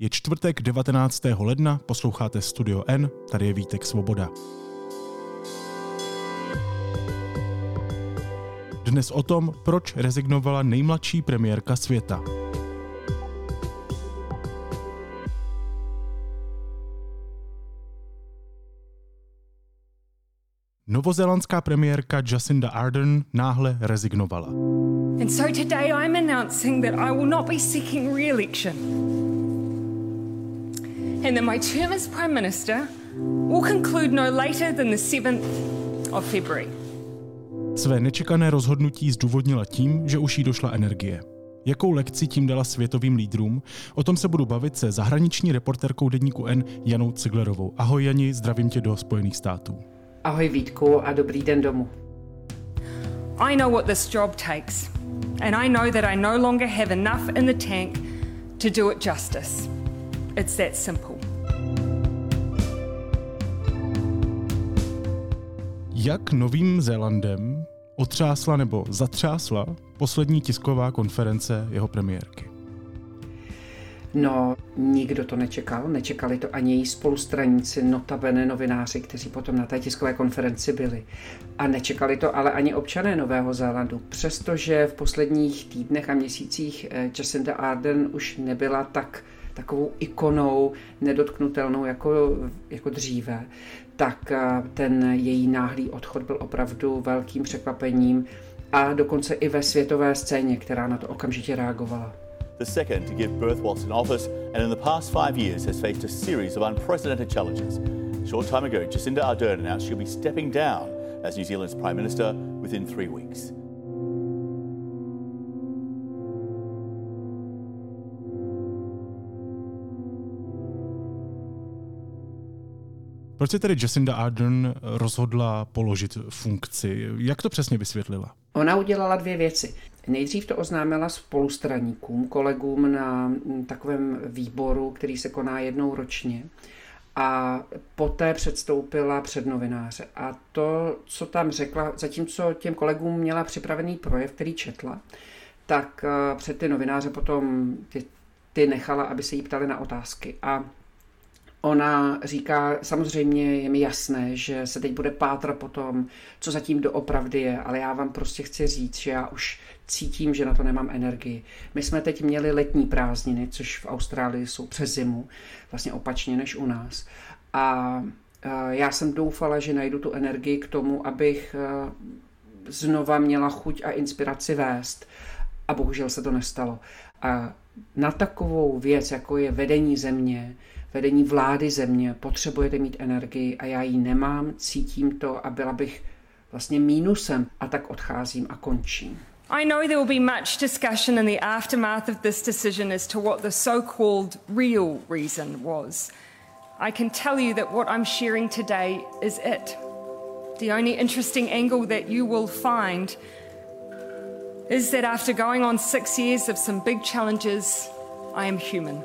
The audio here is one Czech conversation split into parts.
Je čtvrtek 19. ledna, posloucháte Studio N, tady je Vítek Svoboda. Dnes o tom, proč rezignovala nejmladší premiérka světa. Novozélandská premiérka Jacinda Ardern náhle rezignovala. And so today I'm announcing that I will not be seeking re-election. And that my term as Prime Minister will conclude no later than the 7th of February. Své nečekané rozhodnutí zdůvodnila tím, že už jí došla energie. Jakou lekci tím dala světovým lídrům? O tom se budu bavit se zahraniční reportérkou Deníku N Janou Ciglerovou. Ahoj Jani, zdravím tě do Spojených států. Ahoj Vítku a dobrý den domů. I know what this job takes, and I know that I no longer have enough in the tank to do it justice. It's that simple. Jak Novým Zélandem otřásla nebo zatřásla poslední tisková konference jeho premiérky? No, nikdo to nečekal, nečekali to ani její spolustraníci, notabene novináři, kteří potom na té tiskové konferenci byli. A nečekali to ale ani občané Nového Zélandu, přestože v posledních týdnech a měsících eh, Jacinda Ardern už nebyla tak takovou ikonou nedotknutelnou jako, jako dříve, tak eh, ten její náhlý odchod byl opravdu velkým překvapením a dokonce i ve světové scéně, která na to okamžitě reagovala. the second to give birth whilst in office, and in the past five years has faced a series of unprecedented challenges. Short time ago, Jacinda Ardern announced she'll be stepping down as New Zealand's Prime Minister within three weeks. Proč se tedy Jacinda Ardern rozhodla položit funkci? Jak to přesně vysvětlila? Ona udělala dvě věci. Nejdřív to oznámila spolustraníkům, kolegům na takovém výboru, který se koná jednou ročně. A poté předstoupila před novináře. A to, co tam řekla, zatímco těm kolegům měla připravený projev, který četla, tak eh, před ty novináře potom ty, ty nechala, aby se jí ptali na otázky. A Ona říká, samozřejmě je mi jasné, že se teď bude pátrat po tom, co zatím doopravdy je, ale já vám prostě chci říct, že já už cítím, že na to nemám energii. My jsme teď měli letní prázdniny, což v Austrálii jsou přes zimu, vlastně opačně než u nás. A já jsem doufala, že najdu tu energii k tomu, abych znova měla chuť a inspiraci vést. A bohužel se to nestalo. A na takovou věc, jako je vedení země, vedení vlády země, potřebujete mít energii a já ji nemám, cítím to a byla bych vlastně mínusem a tak odcházím a končím. I know there will be much discussion in the aftermath of this decision as to what the so called real reason was. I can tell you that what I'm sharing today is it. The only interesting angle that you will find is that after going on six years of some big challenges, I am human.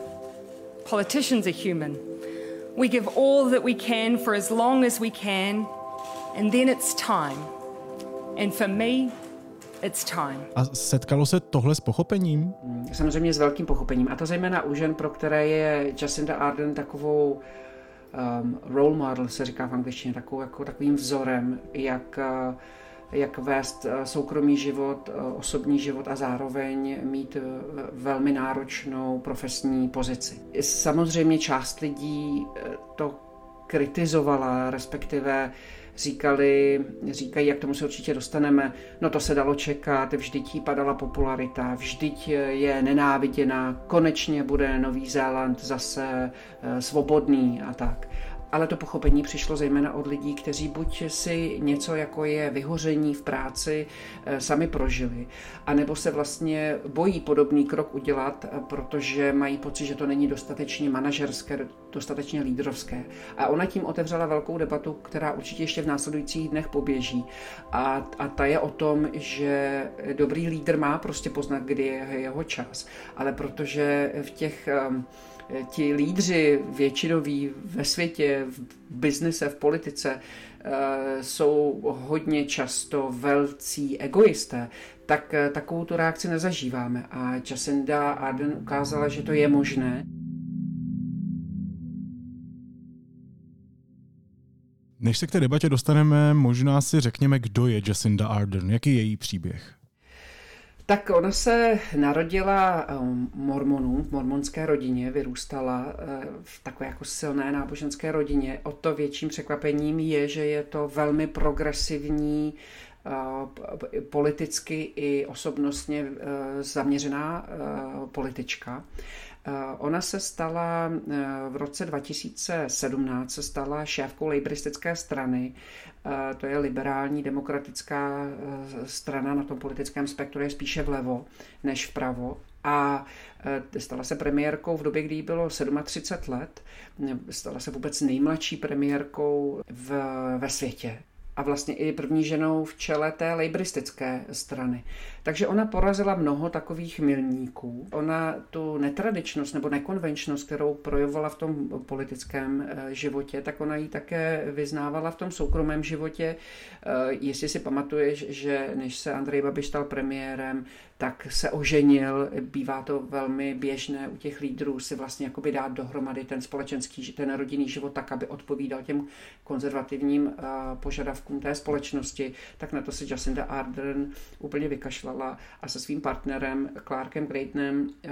Politicians are human. We give all that we can for as long as we can, and then it's time. And for me, it's time. A setkalo se tohle s pochopením? Samozřejmě s velkým pochopením. A to zejména u žen, pro které je Jacinda Ardern takovou um, role model, se říká v angličtině, takovou, jako, takovým vzorem, jak uh, jak vést eh, soukromý život, eh, osobní život a zároveň mít eh, velmi náročnou profesní pozici. Samozřejmě část lidí to kritizovala, respektive říkali, říkají, jak tomu se určitě dostaneme, no to se dalo čekat, vždyť jí padala popularita, vždyť je nenáviděná, konečně bude Nový Zéland zase svobodný a tak ale to pochopení přišlo zejména od lidí, kteří buď si něco jako je vyhoření v práci eh, sami prožili, anebo se vlastně bojí podobný krok udělat, eh, protože mají pocit, že to není dostatečně manažerské, dostatečně lídrovské. A ona tím otevřela velkou debatu, která určitě ještě v následujících dnech poběží. A, a ta je o tom, že dobrý lídr má prostě poznat, kdy je jeho čas, ale protože v těch um, Eh, ti lídři většinoví ve světě, v biznise, v politice, eh, jsou hodně často velcí egoisté, tak eh, takovou tu reakci nezažíváme. A Jacinda Arden ukázala, že to je možné. Než se k té debatě dostaneme, možná si řekněme, kdo je Jacinda Arden, jaký je její příběh. Tak ona se narodila um, mormonů, v mormonské rodině, vyrůstala uh, v takové jako silné náboženské rodině. O to větším překvapením je, že je to velmi progresivní, uh, politicky i osobnostně zaměřená politička. Ona se stala v roce 2017 se stala šéfkou laboristické strany to je liberální demokratická eh, strana na tom politickém spektru, je spíše vlevo než vpravo. A eh, stala se premiérkou v době, kdy jí bylo 37 let. Stala se vůbec nejmladší premiérkou v, ve světě a vlastně i první ženou v čele té lejbristické strany. Takže ona porazila mnoho takových milníků. Ona tu netradičnost nebo nekonvenčnost, kterou projevovala v tom politickém eh, životě, tak ona ji také vyznávala v tom soukromém životě. Eh, jestli si pamatuješ, že než se Andrej Babiš stal premiérem, tak se oženil, bývá to velmi běžné u těch lídrů si vlastně jakoby dát dohromady ten společenský, ten rodinný život tak, aby odpovídal těm konzervativním uh, požadavkům té společnosti, tak na to si Jacinda Ardern úplně vykašlala a se svým partnerem Clarkem Greatnem uh,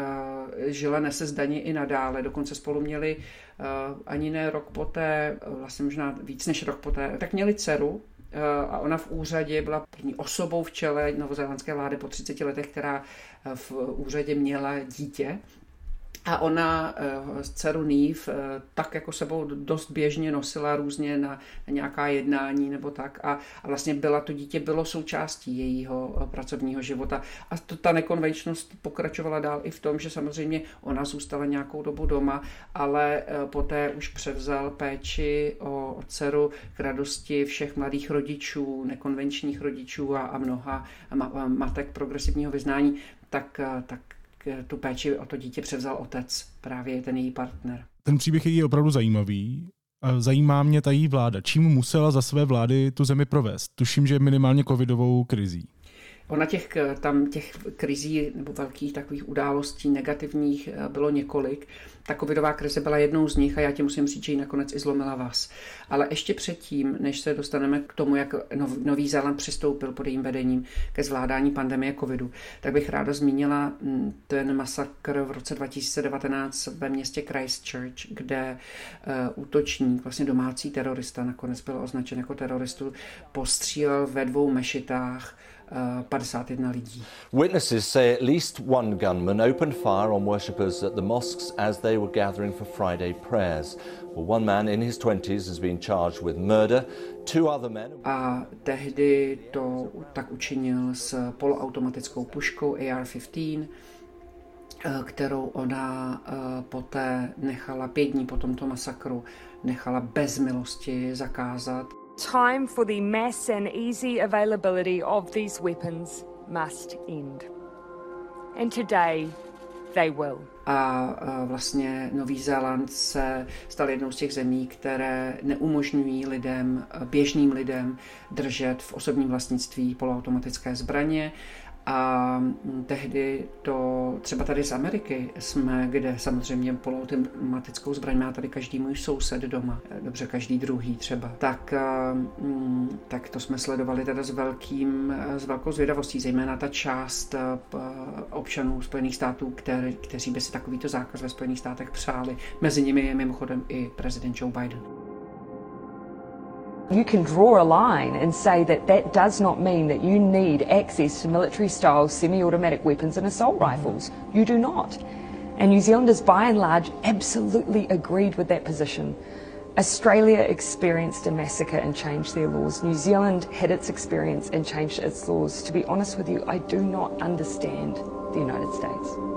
žila nese zdaně i nadále, dokonce spolu měli uh, ani ne rok poté, vlastně možná víc než rok poté, tak měli dceru, a ona v úřadě byla první osobou v čele novozélandské vlády po 30 letech, která v úřadě měla dítě a ona uh, dceru Nýv uh, tak jako sebou dost běžně nosila různě na, nějaká jednání nebo tak. A, a vlastně byla to dítě bylo součástí jejího uh, pracovního života. A to, ta nekonvenčnost pokračovala dál i v tom, že samozřejmě ona zůstala nějakou dobu doma, ale poté už převzal péči o, dceru k radosti všech mladých rodičů, nekonvenčních rodičů a, a mnoha ma, matek progresivního vyznání, tak, tak tu péči o to dítě převzal otec, právě ten její partner. Ten příběh je opravdu zajímavý. Zajímá mě ta její vláda. Čím musela za své vlády tu zemi provést? Tuším, že minimálně covidovou krizí. Ona těch, tam těch krizí nebo velkých takových událostí negativních eh, bylo několik. Ta covidová krize byla jednou z nich a já ti musím říct, že ji nakonec i zlomila vás. Ale ještě předtím, než se dostaneme k tomu, jak Nový Zéland přistoupil pod jejím vedením ke zvládání pandemie covidu, tak bych ráda zmínila hm, ten masakr v roce 2019 ve městě Christchurch, kde uh, útočník, vlastně domácí terorista, nakonec byl označen jako teroristu, postřílel ve dvou mešitách 51 lidí. Witnesses say at least one gunman opened fire on worshippers at the mosques as they were gathering for Friday prayers. Well, one man in his 20s has been charged with murder. Two other men... A tehdy to tak učinil s poloautomatickou puškou AR-15, eh, kterou ona eh, poté nechala pět dní po tomto masakru nechala bez milosti zakázat time for the mass and easy availability of these weapons must end. And today they will. A vlastně Nový Zéland se stal jednou z těch zemí, které neumožňují lidem, běžným lidem držet v osobním vlastnictví poloautomatické zbraně a tehdy to, třeba tady z Ameriky jsme, kde samozřejmě poloautomatickou zbraň má tady každý můj soused doma, dobře každý druhý třeba, tak, mm, tak to jsme sledovali teda s, velkým, s velkou zvědavostí, zejména ta část občanů Spojených států, které, kteří by si takovýto zákaz ve Spojených státech přáli. Mezi nimi je mimochodem i prezident Joe Biden. You can draw a line and say that that does not mean that you need access to military style semi automatic weapons and assault mm-hmm. rifles. You do not. And New Zealanders, by and large, absolutely agreed with that position. Australia experienced a massacre and changed their laws. New Zealand had its experience and changed its laws. To be honest with you, I do not understand the United States.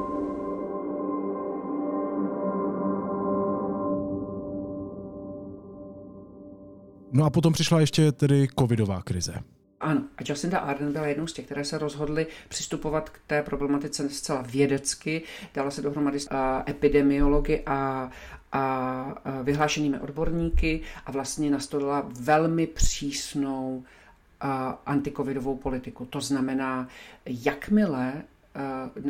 No a potom přišla ještě tedy covidová krize. Ano, a Jacinda Ardern byla jednou z těch, které se rozhodly přistupovat k té problematice zcela vědecky, dala se dohromady s epidemiology a, a vyhlášenými odborníky a vlastně nastolila velmi přísnou antikovidovou politiku. To znamená, jakmile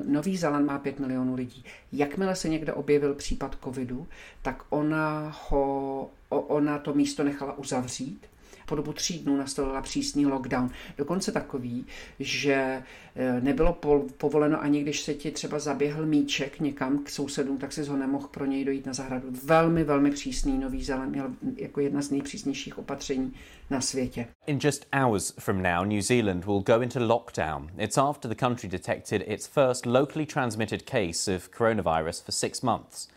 Nový Zéland má 5 milionů lidí. Jakmile se někde objevil případ covidu, tak ona, ho, ona to místo nechala uzavřít po dobu tří dnů nastolila přísný lockdown. Dokonce takový, že eh, nebylo povoleno ani když se ti třeba zaběhl míček někam k sousedům, tak si ho nemohl pro něj dojít na zahradu. Velmi, velmi přísný Nový Zéland měl jako jedna z nejpřísnějších opatření na světě. In just hours from now, New Zealand will go into lockdown. It's after the country detected its first locally transmitted case of coronavirus for six months.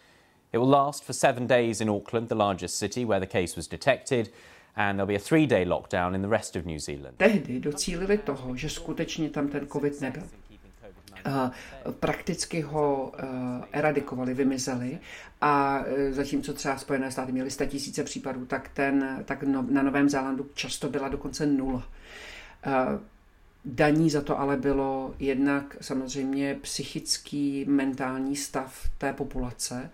It will last for seven days in Auckland, the largest city where the case was detected, and there'll be a three-day lockdown in the rest of New Zealand. Tehdy docílili toho, že skutečně tam ten covid nebyl. Uh, prakticky ho uh, eradikovali, vymizeli a uh, zatímco třeba Spojené státy měly tisíce případů, tak, ten, tak no, na Novém Zélandu často byla dokonce nula. Daní za to ale bylo jednak samozřejmě psychický, mentální stav té populace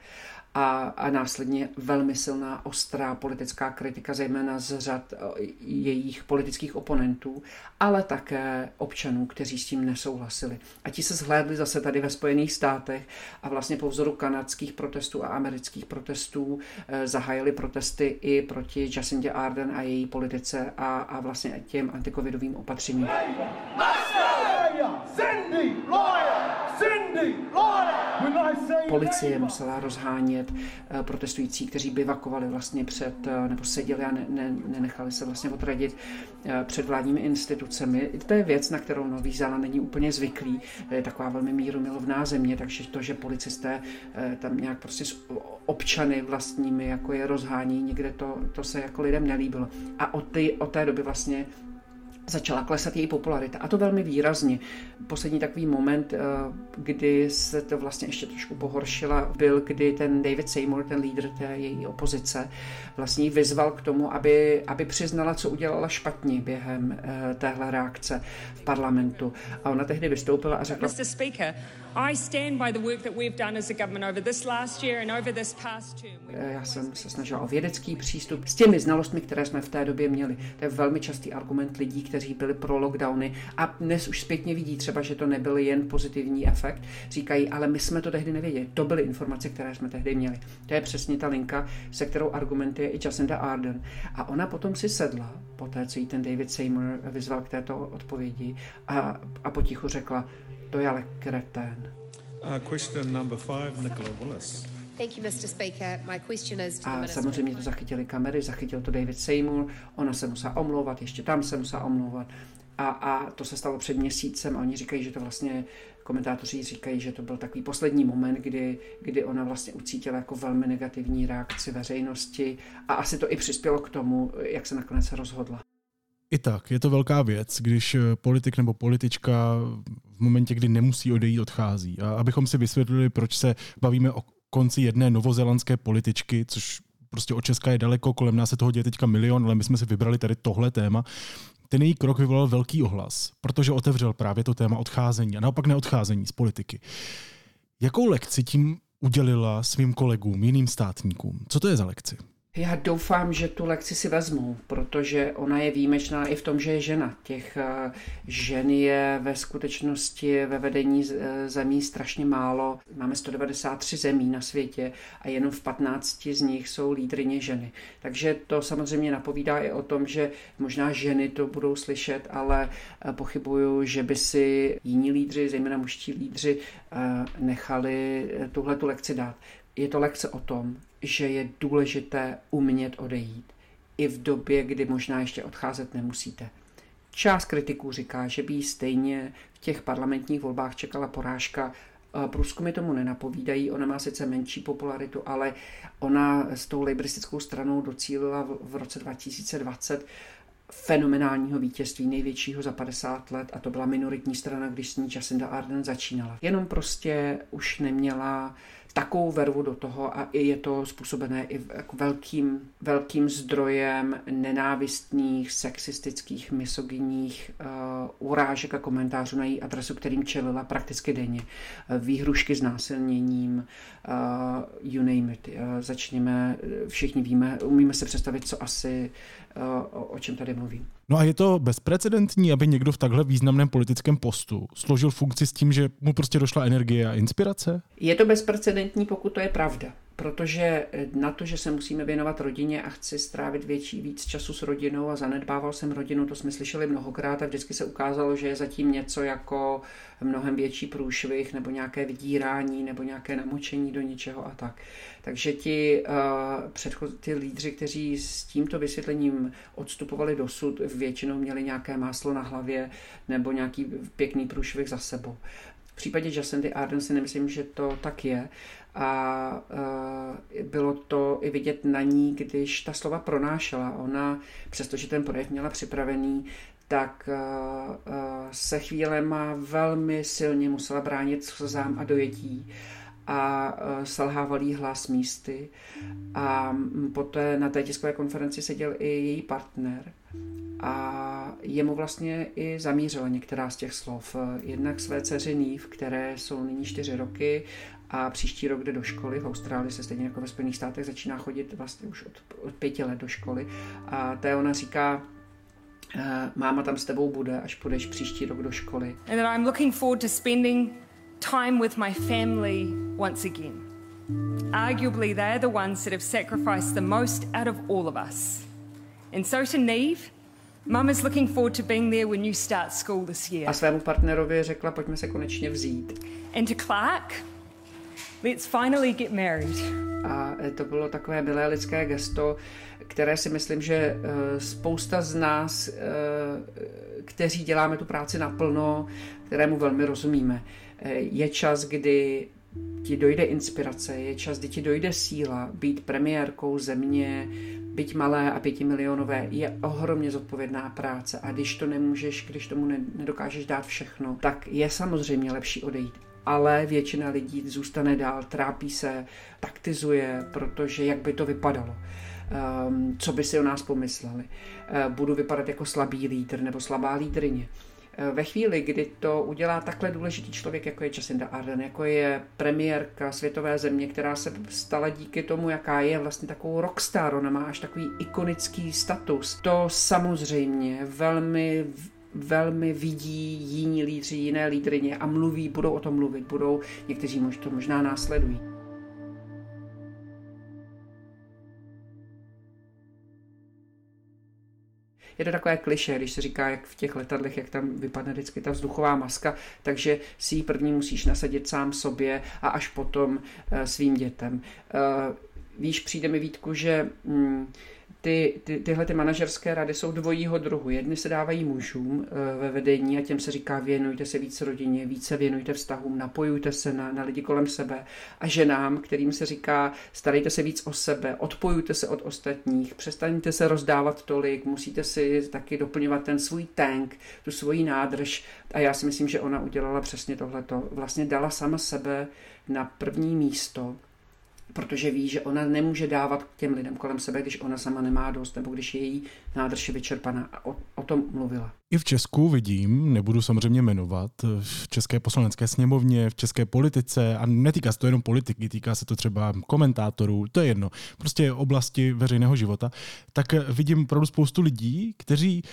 a, a následně velmi silná, ostrá politická kritika, zejména z řad jejich politických oponentů, ale také občanů, kteří s tím nesouhlasili. A ti se zhlédli zase tady ve Spojených státech a vlastně po vzoru kanadských protestů a amerických protestů eh, zahájili protesty i proti Jacintě Arden a její politice a, a vlastně těm antikovidovým opatřením. Cindy, lawyer, Cindy, lawyer. Policie musela rozhánět eh, protestující, kteří bivakovali vlastně před, eh, nebo seděli a ne, ne, nenechali se vlastně odradit eh, před vládními institucemi. To je věc, na kterou Nový Zéland není úplně zvyklý. Je taková velmi mírumilovná země, takže to, že policisté tam nějak prostě s občany vlastními jako je rozhání, někde to, to se jako lidem nelíbilo. A od, ty, od té doby vlastně začala klesat její popularita. A to velmi výrazně. Poslední takový moment, eh, kdy se to vlastně ještě trošku pohoršila, byl, kdy ten David Seymour, ten lídr té její opozice, vlastně vyzval k tomu, aby, aby přiznala, co udělala špatně během uh, téhle reakce v parlamentu. A ona tehdy vystoupila a řekla... Mr. Speaker, Já jsem se snažila o vědecký přístup s těmi znalostmi, které jsme v té době měli. To je velmi častý argument lidí, kteří byli pro lockdowny a dnes už zpětně vidí třeba, že to nebyl jen pozitivní efekt. Říkají, ale my jsme to tehdy nevěděli. To byly informace, které jsme tehdy měli. To je přesně ta linka, se kterou argumentuje i Jacinda Arden. A ona potom si sedla, po té, co jí ten David Seymour vyzval k této odpovědi a, a potichu řekla, to je ale kretén. Uh, question number five, Nicola Wallace. Thank you, Mr. Speaker. My question is to a samozřejmě to zachytili kamery, zachytil to David Seymour, ona se musela omlouvat, ještě tam se musela omlouvat. A, a to se stalo před měsícem a oni říkají, že to vlastně, komentátoři říkají, že to byl takový poslední moment, kdy, kdy ona vlastně ucítila jako velmi negativní reakci veřejnosti a asi to i přispělo k tomu, jak se nakonec rozhodla. I tak, je to velká věc, když politik nebo politička v momentě, kdy nemusí odejít, odchází. A abychom si vysvětlili, proč se bavíme o konci jedné novozelandské političky, což prostě od Česka je daleko, kolem nás se toho děje teďka milion, ale my jsme si vybrali tady tohle téma. Ten její krok vyvolal velký ohlas, protože otevřel právě to téma odcházení a naopak neodcházení z politiky. Jakou lekci tím udělila svým kolegům, jiným státníkům? Co to je za lekci? Já doufám, že tu lekci si vezmu, protože ona je výjimečná i v tom, že je žena. Těch eh, žen je ve skutečnosti ve vedení eh, zemí strašně málo. Máme 193 zemí na světě a jenom v 15 z nich jsou lídrině ženy. Takže to samozřejmě napovídá i o tom, že možná ženy to budou slyšet, ale eh, pochybuju, že by si jiní lídři, zejména mužští lídři, nechali tuhle tu lekci dát. Je to lekce o tom, že je důležité umět odejít. I v době, kdy možná ještě odcházet nemusíte. Část kritiků říká, že by stejně v těch parlamentních volbách čekala porážka. Průzkumy tomu nenapovídají, ona má sice menší popularitu, ale ona s tou liberistickou stranou docílila v roce 2020 fenomenálního vítězství, největšího za 50 let a to byla minoritní strana, když s ní Jacinda Arden začínala. Jenom prostě už neměla takovou vervu do toho a je to způsobené i jako velkým, velkým zdrojem nenávistných, sexistických, misogyních uh, urážek a komentářů na její adresu, kterým čelila prakticky denně. Uh, výhrušky s násilněním, uh, you name it. Uh, začněme, všichni víme, umíme se představit, co asi, o čem tady mluvím. No a je to bezprecedentní, aby někdo v takhle významném politickém postu složil funkci s tím, že mu prostě došla energie a inspirace? Je to bezprecedentní, pokud to je pravda. Protože na to, že se musíme věnovat rodině a chci strávit větší víc času s rodinou a zanedbával jsem rodinu, to jsme slyšeli mnohokrát a vždycky se ukázalo, že je zatím něco jako mnohem větší průšvih nebo nějaké vydírání nebo nějaké namočení do něčeho a tak. Takže ti, uh, předchod, ty lídři, kteří s tímto vysvětlením odstupovali dosud, většinou měli nějaké máslo na hlavě nebo nějaký pěkný průšvih za sebou. V případě Jacindy Arden si nemyslím, že to tak je. A uh, bylo to i vidět na ní, když ta slova pronášela. Ona, přestože ten projev měla připravený, tak uh, uh, se chvílema velmi silně musela bránit slzám a dojetí a uh, selhával jí hlas místy. A poté na té tiskové konferenci seděl i její partner a jemu vlastně i zamířila některá z těch slov. Jednak své dceři Neve, které jsou nyní čtyři roky a příští rok jde do školy. V Austrálii se stejně jako ve Spojených státech začíná chodit vlastně už od, od pěti let do školy. A té ona říká, eh, máma tam s tebou bude, až půjdeš příští rok do školy. And I'm looking forward to spending time with my family once again. Arguably, they're the ones that have sacrificed the most out of all of us. And so to Neve, Mum is looking forward to being there when you start school this year. A svému partnerovi řekla, pojďme se konečně vzít. And to Clark, let's finally get married. A to bylo takové milé lidské gesto, které si myslím, že eh, spousta z nás, eh, kteří děláme tu práci naplno, kterému velmi rozumíme, eh, je čas, kdy ti dojde inspirace, je čas, kdy ti dojde síla být premiérkou země, byť malé a pětimilionové, je ohromně zodpovědná práce a když to nemůžeš, když tomu nedokážeš dát všechno, tak je samozřejmě lepší odejít. Ale většina lidí zůstane dál, trápí se, taktizuje, protože jak by to vypadalo. Um, co by si o nás pomysleli. Uh, budu vypadat jako slabý lídr nebo slabá lídrině. Eh, ve chvíli, kdy to udělá takhle důležitý člověk, jako je Jacinda Ardern, jako je premiérka světové země, která se stala díky tomu, jaká je vlastně takovou rockstar, ona má až takový ikonický status, to samozřejmě velmi velmi vidí jiní lídři, jiné lídrině a mluví, budou o tom mluvit, budou, někteří to možná následují. Je to takové kliše, když se říká, jak v těch letadlech, jak tam vypadne vždycky ta vzduchová maska, takže si ji první musíš nasadit sám sobě a až potom uh, svým dětem. Uh, víš, přijde mi Vítku, že mm, ty, ty, tyhle ty manažerské rady jsou dvojího druhu. Jedny se dávají mužům e, ve vedení a těm se říká věnujte se více rodině, více věnujte vztahům, napojujte se na, na lidi kolem sebe. A ženám, kterým se říká starejte se víc o sebe, odpojujte se od ostatních, přestaňte se rozdávat tolik, musíte si taky doplňovat ten svůj tank, tu svoji nádrž. A já si myslím, že ona udělala přesně tohleto. Vlastně dala sama sebe na první místo protože ví, že ona nemůže dávat těm lidem kolem sebe, když ona sama nemá dost, nebo když je její nádrž je vyčerpaná. A o, o tom mluvila. I v Česku vidím, nebudu samozřejmě jmenovat, v České poslanecké sněmovně, v české politice, a netýká se to jenom politiky, týká se to třeba komentátorů, to je jedno, prostě oblasti veřejného života, tak vidím opravdu spoustu lidí, kteří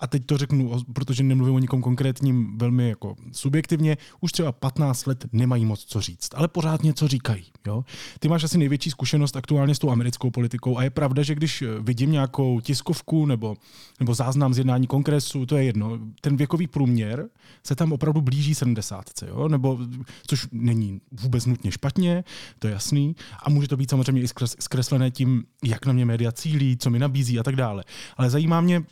a teď to řeknu, protože nemluvím o nikom konkrétním velmi jako subjektivně, už třeba 15 let nemají moc co říct, ale pořád něco říkají. Jo? Ty máš asi největší zkušenost aktuálně s tou americkou politikou a je pravda, že když vidím nějakou tiskovku nebo, nebo záznam z jednání kongresu, to je jedno, ten věkový průměr se tam opravdu blíží 70, jo? Nebo, což není vůbec nutně špatně, to je jasný, a může to být samozřejmě i zkreslené tím, jak na mě média cílí, co mi nabízí a tak dále. Ale zajímá mě,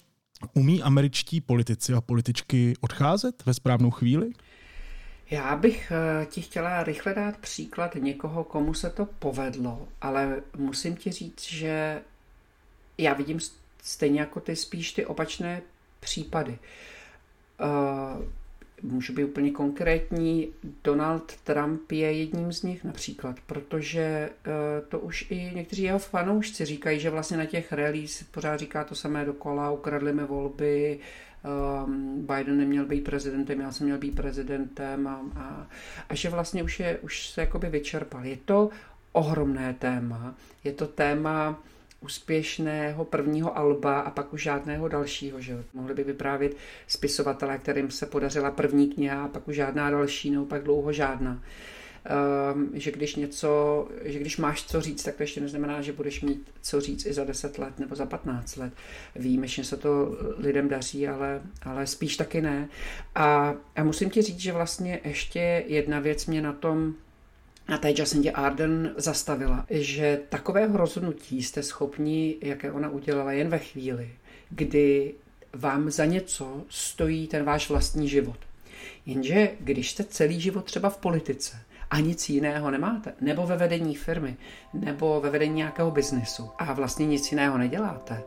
Umí američtí politici a političky odcházet ve správnou chvíli? Já bych eh, ti chtěla rychle dát příklad někoho, komu se to povedlo, ale musím ti říct, že já vidím stejně jako ty spíš ty opačné případy. Eh, můžu být úplně konkrétní, Donald Trump je jedním z nich například, protože eh, to už i někteří jeho fanoušci říkají, že vlastně na těch rallies pořád říká to samé dokola, ukradli mi volby, um, Biden neměl být prezidentem, já jsem měl být prezidentem a, a, a že vlastně už, je, už se jakoby vyčerpal. Je to ohromné téma, je to téma, úspěšného prvního alba a pak už žádného dalšího. Že? Mohli by vyprávět spisovatelé, kterým se podařila první kniha a pak už žádná další, nebo pak dlouho žádná. um, že když něco, že když máš co říct, tak to ještě neznamená, že budeš mít co říct i za 10 let nebo za 15 let. Výjimečně se to lidem daří, ale, ale spíš taky ne. A, a musím ti říct, že vlastně ještě jedna věc mě na tom na té Jacintě Arden zastavila, že takového rozhodnutí jste schopni, jaké ona udělala, jen ve chvíli, kdy vám za něco stojí ten váš vlastní život. Jenže když jste celý život třeba v politice a nic jiného nemáte, nebo ve vedení firmy, nebo ve vedení nějakého biznesu a vlastně nic jiného neděláte,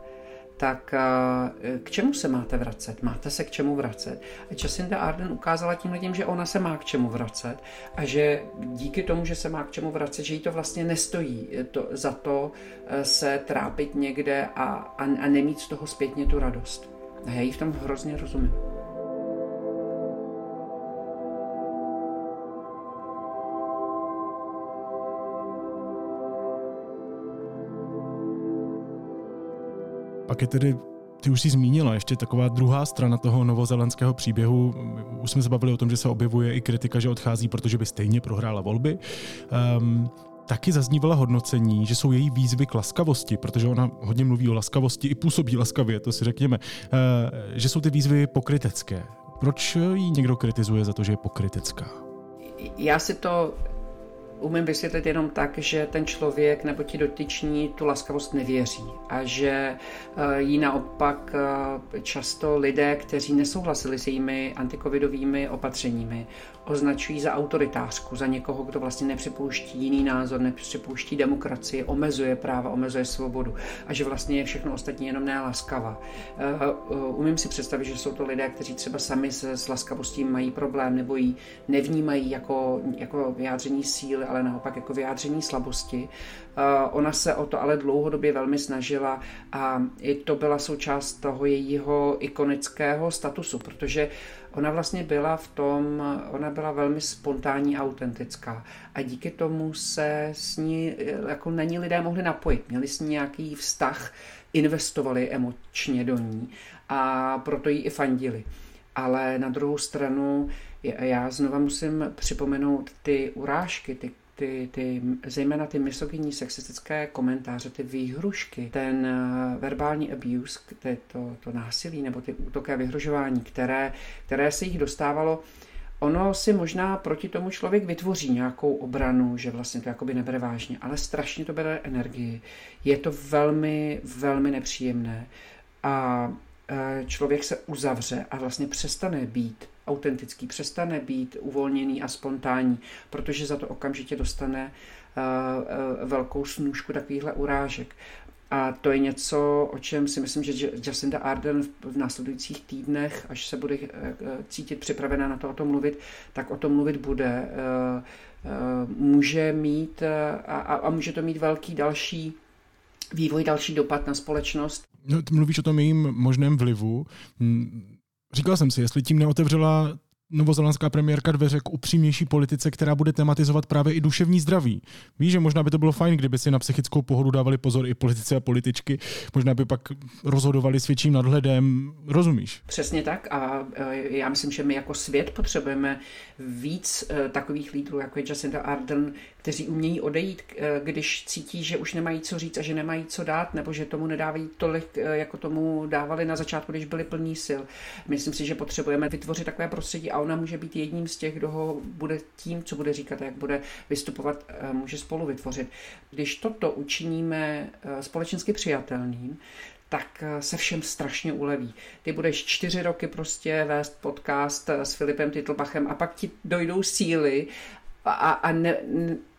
tak eh, k čemu se máte vracet? Máte se k čemu vracet? A Jacinda Arden ukázala tím lidem, že ona se má k čemu vracet a že díky tomu, že se má k čemu vracet, že jí to vlastně nestojí to, za to eh, se trápit někde a, a, a nemít z toho zpětně tu radost. A já jí v tom hrozně rozumím. Pak je tedy ty už si zmínila, ještě taková druhá strana toho novozelandského příběhu. Už jsme se bavili o tom, že se objevuje i kritika, že odchází, protože by stejně prohrála volby. Um, taky zaznívala hodnocení, že jsou její výzvy k laskavosti, protože ona hodně mluví o laskavosti i působí laskavě, to si řekněme, uh, že jsou ty výzvy pokrytecké. Proč ji někdo kritizuje za to, že je pokrytecká? Já si to umím vysvětlit jenom tak, že ten člověk nebo ti dotyční tu laskavost nevěří a že eh, jí naopak eh, často lidé, kteří nesouhlasili s jejími antikovidovými opatřeními, označují za autoritářku, za někoho, kdo vlastně nepřipouští jiný názor, nepřipouští demokracii, omezuje práva, omezuje svobodu a že vlastně je všechno ostatní jenom neláskavá. Eh, umím si představit, že jsou to lidé, kteří třeba sami se s laskavostí mají problém nebo ji nevnímají jako, jako vyjádření síly, ale naopak jako vyjádření slabosti. Eh, ona se o to ale dlouhodobě velmi snažila a i to byla součást toho jejího ikonického statusu, protože ona vlastně byla v tom, ona byla velmi spontánní a autentická a díky tomu se s ní, jako na ní lidé mohli napojit, měli s ní nějaký vztah, investovali emočně do ní a proto jí i fandili. Ale na druhou stranu já znova musím připomenout ty urážky, ty ty, ty, zejména ty misogyní sexistické komentáře, ty výhrušky, ten uh, verbální abuse, ty, to, to násilí nebo ty útoky a vyhrožování, které, které se jich dostávalo, ono si možná proti tomu člověk vytvoří nějakou obranu, že vlastně to jakoby nebere vážně, ale strašně to bere energii. Je to velmi, velmi nepříjemné a uh, člověk se uzavře a vlastně přestane být autentický, přestane být uvolněný a spontánní, protože za to okamžitě dostane eh, eh, velkou snůžku takovýchhle urážek. A to je něco, o čem si myslím, že Jacinda Arden v následujících týdnech, až se bude eh, cítit připravená na to o tom mluvit, tak o tom mluvit bude. Může mít a, a může to mít velký další vývoj, další dopad na společnost. No, mluvíš o tom jejím možném vlivu. Říkal jsem si, jestli tím neotevřela novozelandská premiérka dveře k upřímnější politice, která bude tematizovat právě i duševní zdraví. Víš, že možná by to bylo fajn, kdyby si na psychickou pohodu dávali pozor i politici a političky, možná by pak rozhodovali s větším nadhledem, rozumíš? Přesně tak a e, já myslím, že my jako svět potřebujeme víc e, takových lídrů, jako je Jacinda Arden, kteří umějí odejít, e, když cítí, že už nemají co říct a že nemají co dát, nebo že tomu nedávají tolik, jako tomu dávali na začátku, když byli plní sil. Myslím si, že potřebujeme vytvořit takové prostředí a ona může být jedním z těch, kdo ho bude tím, co bude říkat, jak bude vystupovat, eh, může spolu vytvořit. Když toto učiníme eh, společensky přijatelným, tak eh, se všem strašně uleví. Ty budeš čtyři roky prostě vést podcast s Filipem Titlbachem a pak ti dojdou síly a, a, ne,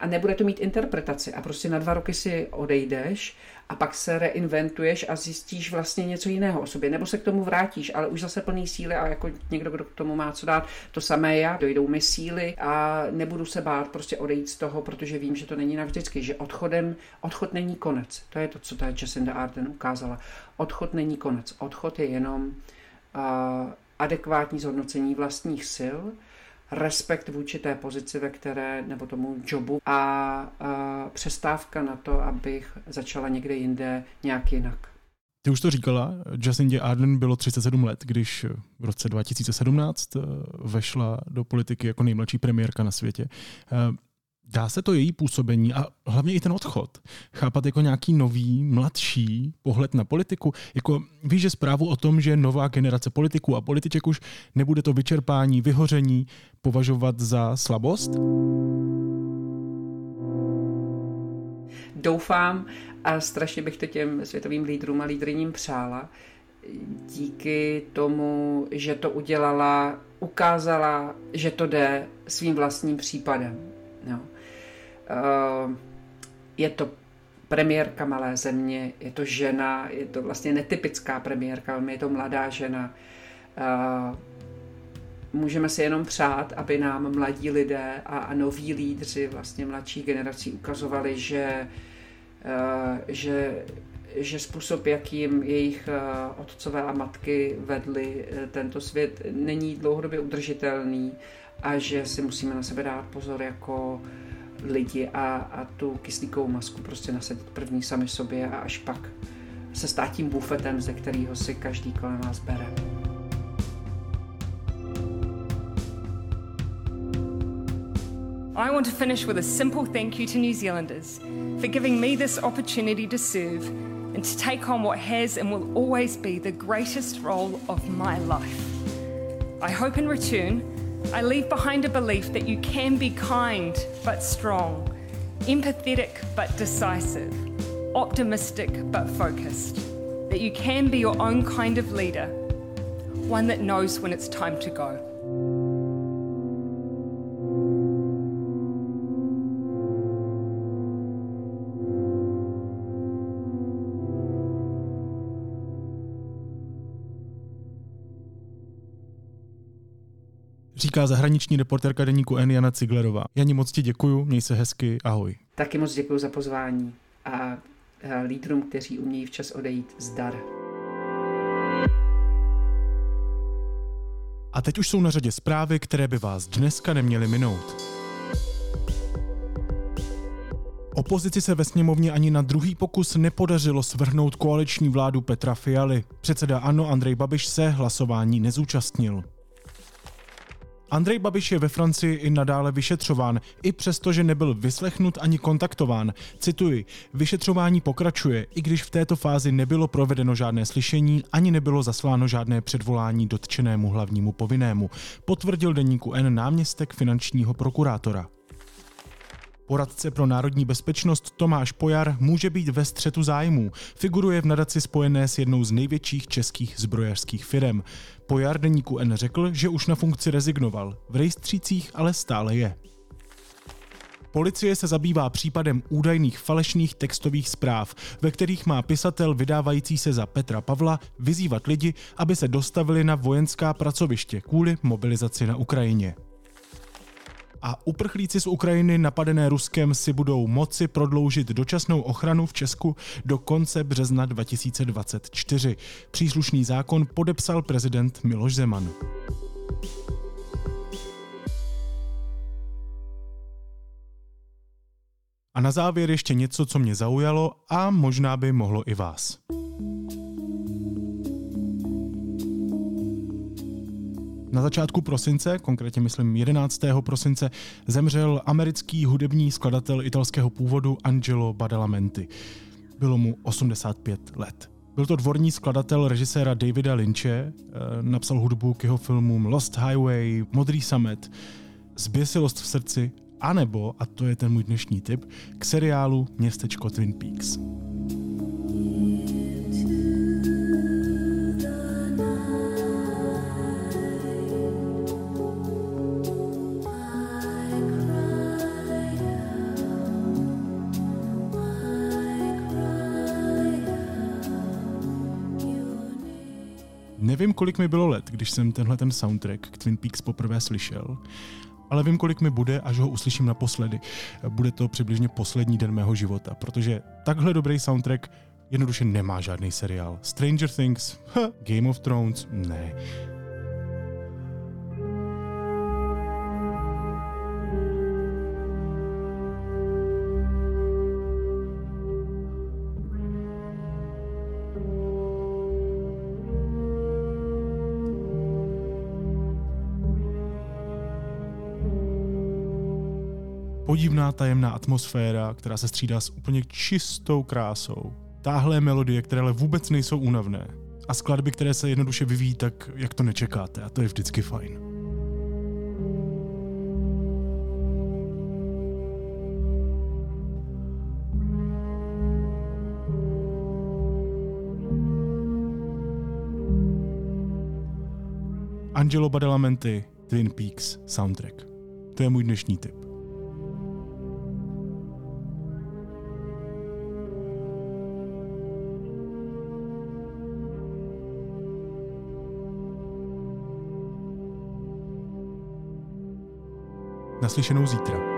a nebude to mít interpretaci a prostě na dva roky si odejdeš a pak se reinventuješ a zjistíš vlastně něco jiného o sobě, nebo se k tomu vrátíš, ale už zase plný síly a jako někdo, kdo k tomu má co dát, to samé já, dojdou mi síly a nebudu se bát prostě odejít z toho, protože vím, že to není navždycky, že odchodem, odchod není konec. To je to, co ta Jacinda Arden ukázala. Odchod není konec. Odchod je jenom uh, adekvátní zhodnocení vlastních sil, respekt vůči té pozici, ve které, nebo tomu jobu a, a přestávka na to, abych začala někde jinde nějak jinak. Ty už to říkala, Jacindě Arden bylo 37 let, když v roce 2017 eh, vešla do politiky jako nejmladší premiérka na světě. Dá se to její působení a hlavně i ten odchod chápat jako nějaký nový, mladší pohled na politiku? Jako víš, že zprávu o tom, že nová generace politiků a političek už nebude to vyčerpání, vyhoření považovat za slabost? Doufám a strašně bych to těm světovým lídrům a lídryním přála, díky tomu, že to udělala, ukázala, že to jde svým vlastním případem. No. Je to premiérka malé země, je to žena, je to vlastně netypická premiérka, je to mladá žena. Můžeme si jenom přát, aby nám mladí lidé a, a noví lídři vlastně mladší generací ukazovali, že, že že způsob, jakým jejich eh, otcové a matky vedli eh, tento svět, není dlouhodobě udržitelný a že si musíme na sebe dát pozor jako lidi a, a tu kyslíkovou masku prostě nasadit první sami sobě a až pak se stát tím bufetem, ze kterého si každý kolem nás bere. I want to finish with a simple thank you to New Zealanders for giving me this opportunity to serve and to take on what has and will always be the greatest role of my life. I hope in return, I leave behind a belief that you can be kind but strong, empathetic but decisive, optimistic but focused, that you can be your own kind of leader, one that knows when it's time to go. Říká zahraniční reportérka deníku N Jana Ciglerová. Janí moc ti děkuju, měj se hezky, ahoj. Taky moc děkuji za pozvání a lídrům, kteří umějí včas odejít, zdar. A teď už jsou na řadě zprávy, které by vás dneska neměly minout. Opozici se ve sněmovně ani na druhý pokus nepodařilo svrhnout koaliční vládu Petra Fialy. Předseda ANO Andrej Babiš se hlasování nezúčastnil. Andrej Babiš je ve Francii i nadále vyšetřován, i přesto, že nebyl vyslechnut ani kontaktován. Cituji, vyšetřování pokračuje, i když v této fázi nebylo provedeno žádné slyšení, ani nebylo zasláno žádné předvolání dotčenému hlavnímu povinnému, potvrdil deníku N náměstek finančního prokurátora. Poradce pro národní bezpečnost Tomáš Pojar může být ve střetu zájmů. Figuruje v nadaci spojené s jednou z největších českých zbrojařských firm. Pojar deníku N řekl, že už na funkci rezignoval. V rejstřících ale stále je. Policie se zabývá případem údajných falešných textových zpráv, ve kterých má pisatel vydávající se za Petra Pavla vyzývat lidi, aby se dostavili na vojenská pracoviště kvůli mobilizaci na Ukrajině a uprchlíci z Ukrajiny napadené Ruskem si budou moci prodloužit dočasnou ochranu v Česku do konce března 2024. Příslušný zákon podepsal prezident Miloš Zeman. A na závěr ještě něco, co mě zaujalo a možná by mohlo i vás. Na začátku prosince, konkrétně myslím 11. prosince, zemřel americký hudební skladatel italského původu Angelo Badalamenti. Bylo mu 85 let. Byl to dvorní skladatel režiséra Davida Lynche, eh, napsal hudbu k jeho filmům Lost Highway, Modrý samet, Zběsilost v srdci, anebo, a to je ten můj dnešní tip, k seriálu Městečko Twin Peaks. Nevím, kolik mi bylo let, když jsem tenhle ten soundtrack k Twin Peaks poprvé slyšel, ale vím, kolik mi bude, až ho uslyším naposledy. Bude to přibližně poslední den mého života, protože takhle dobrý soundtrack jednoduše nemá žádný seriál. Stranger Things, Game of Thrones, ne. podivná tajemná atmosféra, která se střídá s úplně čistou krásou. Táhlé melodie, které ale vůbec nejsou únavné. A skladby, které se jednoduše vyvíjí tak, jak to nečekáte. A to je vždycky fajn. Angelo Badalamenti, Twin Peaks soundtrack. To je můj dnešní tip. Naslyšenou zítra.